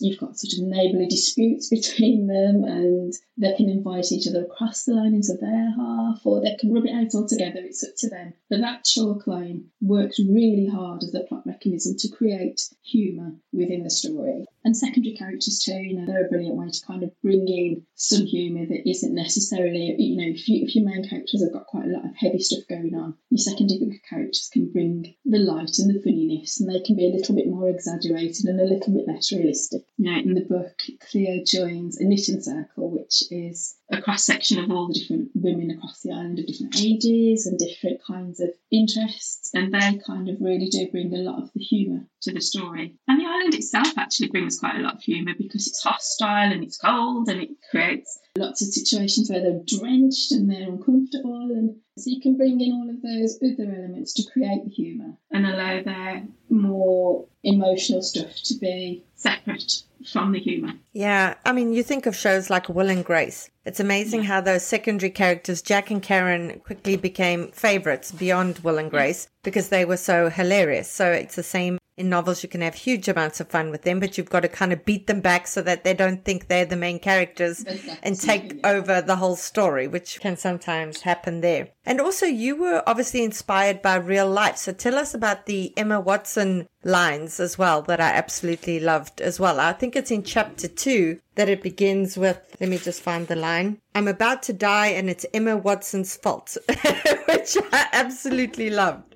Speaker 4: you've got sort of neighbourly disputes between them, and they can invite each other across the line into their half, or they can rub it out altogether. It's up to them. But that chalk line works really hard as a plot mechanism to create humour within the story. And secondary characters too, you know, they're a brilliant way to kind of bring in some humour that isn't necessarily, you know, if, you, if your main characters have got quite a lot of heavy stuff going on, your secondary characters can bring the light and the funniness, and they can be a little bit more exaggerated and a little bit less realistic. Know, in the book, Cleo joins a knitting circle, which is a cross section of all the different women across the island of different ages and different kinds of interests, and they kind of really do bring a lot of the humour to the story. And the island itself actually brings quite a lot of humour because it's hostile and it's cold and it creates lots of situations where they're drenched and they're uncomfortable and so you can bring in all of those other elements to create the humour and allow their more emotional stuff to be separate from the humour.
Speaker 2: Yeah, I mean, you think of shows like Will and Grace. It's amazing how those secondary characters, Jack and Karen, quickly became favorites beyond Will and Grace because they were so hilarious. So it's the same in novels. You can have huge amounts of fun with them, but you've got to kind of beat them back so that they don't think they're the main characters and take over the whole story, which can sometimes happen there. And also, you were obviously inspired by real life. So tell us about the Emma Watson lines as well that I absolutely loved as well. I think it's in chapter two that it begins with, let me just find the line. I'm about to die and it's Emma Watson's fault, <laughs> which I absolutely loved.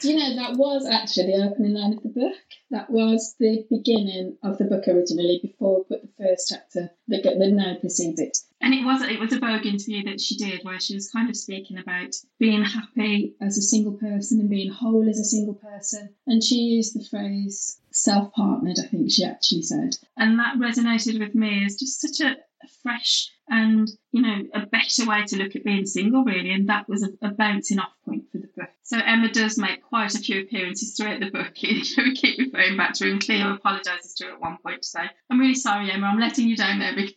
Speaker 4: Do you know that was actually the opening line of the book? That was the beginning of the book originally before we put the first chapter that, that now precedes it. And it was it was a Vogue interview that she did where she was kind of speaking about being happy as a single person and being whole as a single person. And she used the phrase self partnered, I think she actually said. And that resonated with me as just such a, a fresh and you know a better way to look at being single really and that was a, a, bouncing off point for the book so emma does make quite a few appearances throughout the book <laughs> we keep referring back to her and cleo apologizes to her at one point to say i'm really sorry emma i'm letting you down there because,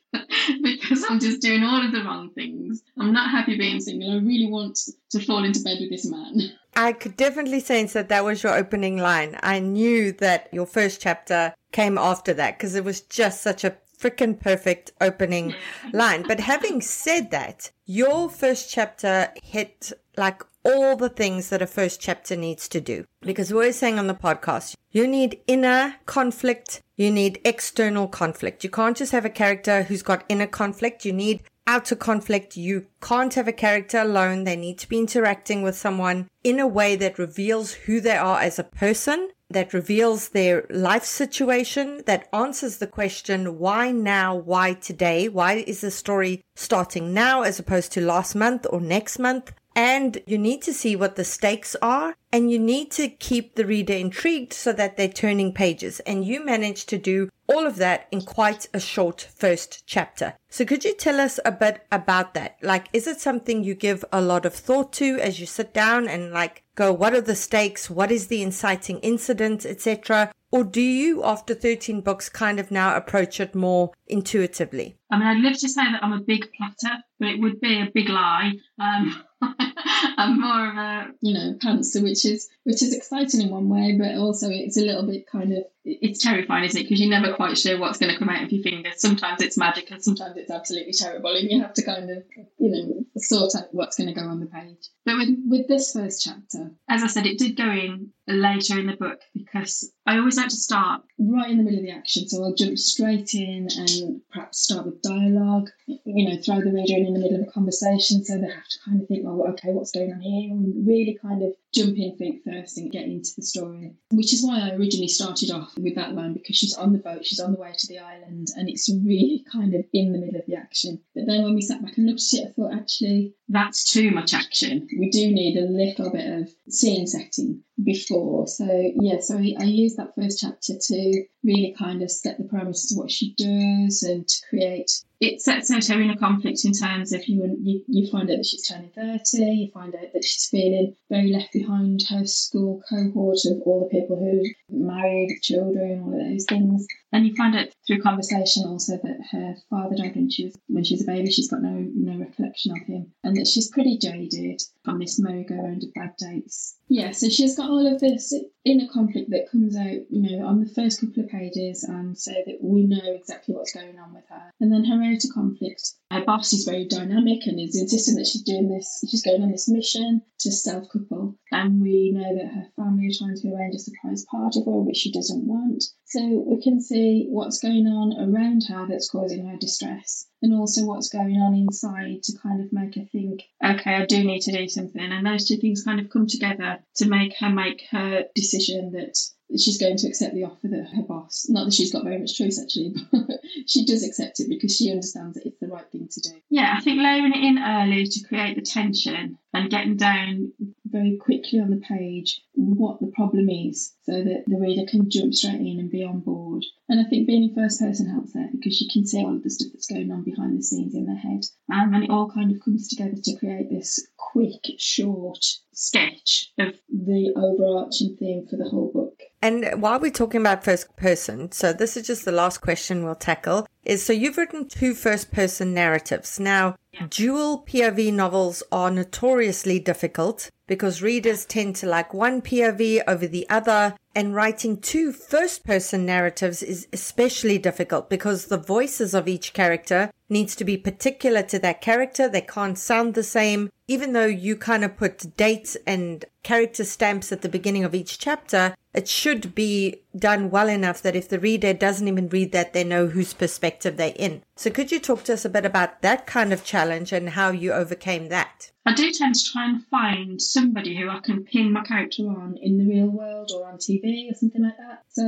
Speaker 4: because i'm just doing all of the wrong things i'm not happy being single i really want to fall into bed with this man
Speaker 2: I could definitely sense that that was your opening line. I knew that your first chapter came after that because it was just such a freaking perfect opening line. But having said that, your first chapter hit like all the things that a first chapter needs to do. Because we're saying on the podcast, you need inner conflict, you need external conflict. You can't just have a character who's got inner conflict. You need outer conflict. You can't have a character alone. They need to be interacting with someone in a way that reveals who they are as a person that reveals their life situation, that answers the question, why now? Why today? Why is the story starting now as opposed to last month or next month? And you need to see what the stakes are and you need to keep the reader intrigued so that they're turning pages. And you manage to do all of that in quite a short first chapter. So could you tell us a bit about that? Like, is it something you give a lot of thought to as you sit down and like go, what are the stakes? What is the inciting incident, etc.? Or do you, after 13 books, kind of now approach it more intuitively?
Speaker 4: I mean, I'd love to say that I'm a big plotter, but it would be a big lie. Um, <laughs> I'm more of a, you know, pantser, which is which is exciting in one way, but also it's a little bit kind of it's terrifying, isn't it? Because you're never quite sure what's going to come out of your fingers. Sometimes it's magic, and sometimes it's absolutely terrible, and you have to kind of, you know, sort out what's going to go on the page. But with with this first chapter, as I said, it did go in later in the book because I always like to start right in the middle of the action, so I'll jump straight in and perhaps start with dialogue. You know, throw the reader in in the middle of a conversation, so they have to kind of think, okay, what's going on here, and really kind of jump in think first and get into the story. Which is why I originally started off with that line because she's on the boat, she's on the way to the island, and it's really kind of in the middle of the action. But then when we sat back and looked at it, I thought actually that's too much action. We do need a little bit of scene setting before. So yeah, so I, I use that first chapter to really kind of set the parameters of what she does and to create it sets out her inner conflict in terms of you, you you find out that she's turning 30 you find out that she's feeling very left behind her school cohort of all the people who married children all of those things. And you find out through conversation also that her father died when she was when she was a baby. She's got no no recollection of him. And that she's pretty jaded on this merry-go-round of bad dates. Yeah so she's got all of this inner conflict that comes out you know on the first couple of pages and so that we know exactly what's going on with her. And then her outer conflict her boss is very dynamic and is insisting that she's doing this she's going on this mission to self couple and we know that her family are trying to arrange a surprise party for her which she doesn't want. So we can see what's going on around her that's causing her distress and also what's going on inside to kind of make her think, okay, I do need to do something. And those two things kind of come together to make her make her decision that she's going to accept the offer that her boss, not that she's got very much choice actually, <laughs> but she does accept it because she understands that it's the right thing to do. Yeah, I think layering it in early to create the tension and getting down very quickly on the page what the problem is so that the reader can jump straight in and be on board. And I think being in first person helps there because you can see all of the stuff that's going on behind the scenes in their head. Um, and it all kind of comes together to create this quick, short sketch of the overarching theme for the whole book.
Speaker 2: And while we're talking about first person, so this is just the last question we'll tackle is so you've written two first person narratives. Now, yeah. dual POV novels are notoriously difficult because readers tend to like one POV over the other. And writing two first person narratives is especially difficult because the voices of each character needs to be particular to that character. They can't sound the same. Even though you kind of put dates and character stamps at the beginning of each chapter, it should be done well enough that if the reader doesn't even read that, they know whose perspective they're in. So could you talk to us a bit about that kind of challenge and how you overcame that?
Speaker 4: I do tend to try and find somebody who I can pin my character on in the real world or on TV or something like that. So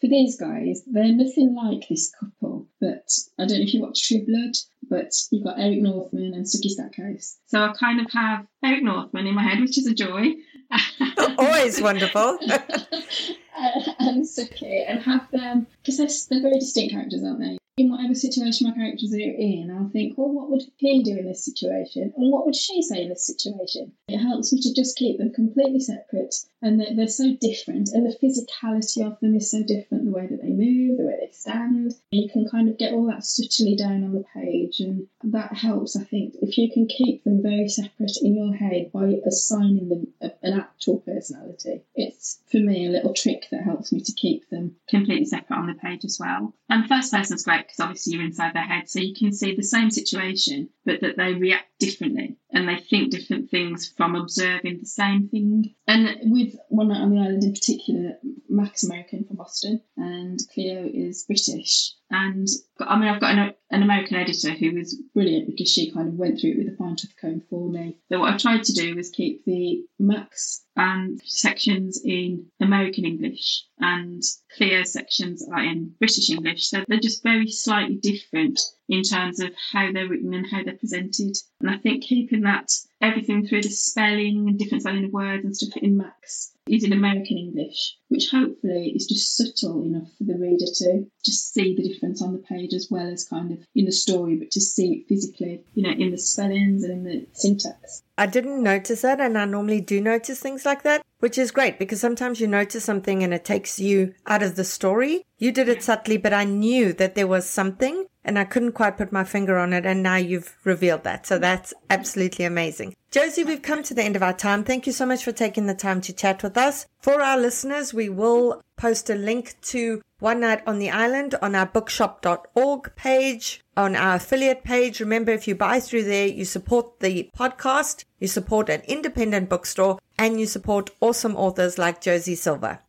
Speaker 4: for these guys, they're nothing like this couple. But I don't know if you watch True Blood, but you've got Eric Northman and Sookie Stackhouse. So I kind of have Eric Northman in my head, which is a joy. <laughs>
Speaker 2: Always wonderful. <laughs> <laughs>
Speaker 4: Uh, Sookie, and have them because they're, they're very distinct characters, aren't they? In whatever situation my characters are in, I'll think, well, what would he do in this situation? And what would she say in this situation? It helps me to just keep them completely separate and they're, they're so different and the physicality of them is so different, the way that they move, the way they stand. You can kind of get all that subtly down on the page and that helps, I think, if you can keep them very separate in your head by assigning them a, an actual personality. It's, for me, a little trick that helps me to keep them completely separate on the page as well. And first person's great because obviously you're inside their head, so you can see the same situation, but that they react differently and they think different things from observing the same thing. And with One on the Island in particular, Max American from Boston and Cleo is British. And I mean, I've got an, an American editor who was brilliant because she kind of went through it with a fine tooth comb for me. So what I've tried to do was keep the Mac's and sections in American English and clear sections are in British English. So they're just very slightly different in terms of how they're written and how they're presented. And I think keeping that everything through the spelling and different spelling of words and stuff in Max is in American English, which hopefully is just subtle enough for the reader to just see the difference on the page as well as kind of in the story, but to see it physically, you know, in the spellings and in the syntax.
Speaker 2: I didn't notice that, and I normally do notice things like that, which is great because sometimes you notice something and it takes you out of the story. You did it subtly, but I knew that there was something and I couldn't quite put my finger on it. And now you've revealed that. So that's absolutely amazing. Josie, we've come to the end of our time. Thank you so much for taking the time to chat with us. For our listeners, we will post a link to One Night on the Island on our bookshop.org page, on our affiliate page. Remember, if you buy through there, you support the podcast, you support an independent bookstore, and you support awesome authors like Josie Silver.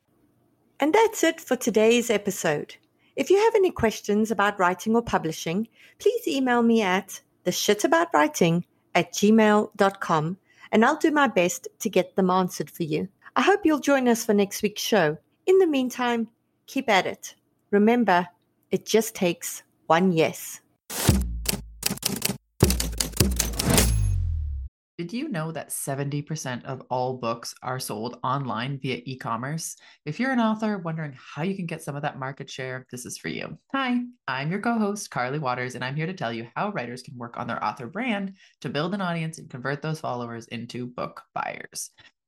Speaker 2: And that's it for today's episode. If you have any questions about writing or publishing, please email me at theshitaboutwriting at gmail.com and I'll do my best to get them answered for you. I hope you'll join us for next week's show. In the meantime, keep at it. Remember, it just takes one yes.
Speaker 1: Did you know that 70% of all books are sold online via e commerce? If you're an author wondering how you can get some of that market share, this is for you. Hi, I'm your co host, Carly Watters, and I'm here to tell you how writers can work on their author brand to build an audience and convert those followers into book buyers.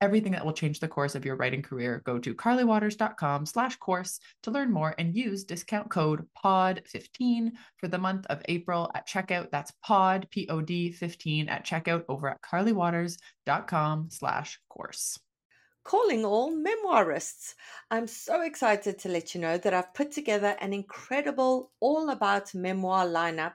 Speaker 1: everything that will change the course of your writing career, go to carlywatters.com slash course to learn more and use discount code POD15 for the month of April at checkout. That's POD, P-O-D 15 at checkout over at carlywatters.com slash course.
Speaker 2: Calling all memoirists. I'm so excited to let you know that I've put together an incredible all about memoir lineup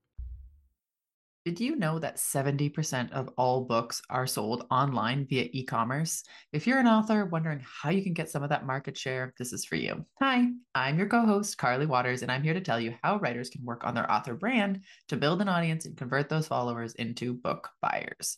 Speaker 1: Did you know that 70% of all books are sold online via e commerce? If you're an author wondering how you can get some of that market share, this is for you. Hi, I'm your co host, Carly Watters, and I'm here to tell you how writers can work on their author brand to build an audience and convert those followers into book buyers.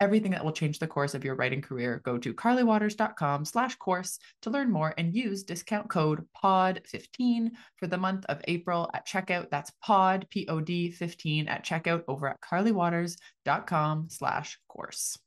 Speaker 1: everything that will change the course of your writing career, go to carlywatters.com slash course to learn more and use discount code POD15 for the month of April at checkout. That's POD, P-O-D 15 at checkout over at carlywatters.com slash course.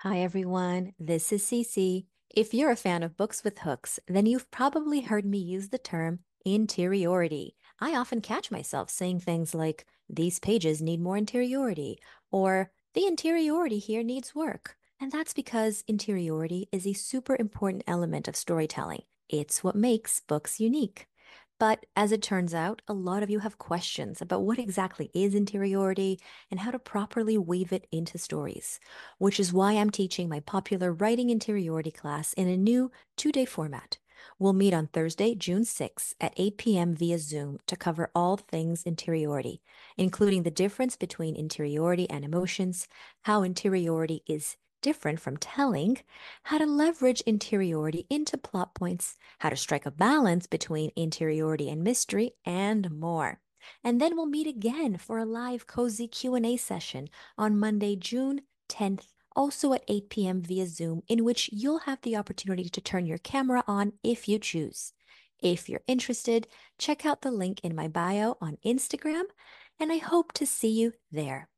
Speaker 5: Hi, everyone. This is Cece. If you're a fan of books with hooks, then you've probably heard me use the term interiority. I often catch myself saying things like, these pages need more interiority, or the interiority here needs work. And that's because interiority is a super important element of storytelling. It's what makes books unique. But as it turns out, a lot of you have questions about what exactly is interiority and how to properly weave it into stories, which is why I'm teaching my popular writing interiority class in a new two day format. We'll meet on Thursday, June 6th at 8 p.m. via Zoom to cover all things interiority, including the difference between interiority and emotions, how interiority is different from telling, how to leverage interiority into plot points, how to strike a balance between interiority and mystery, and more. And then we'll meet again for a live cozy Q&A session on Monday, June 10th also at 8 p.m. via Zoom, in which you'll have the opportunity to turn your camera on if you choose. If you're interested, check out the link in my bio on Instagram, and I hope to see you there.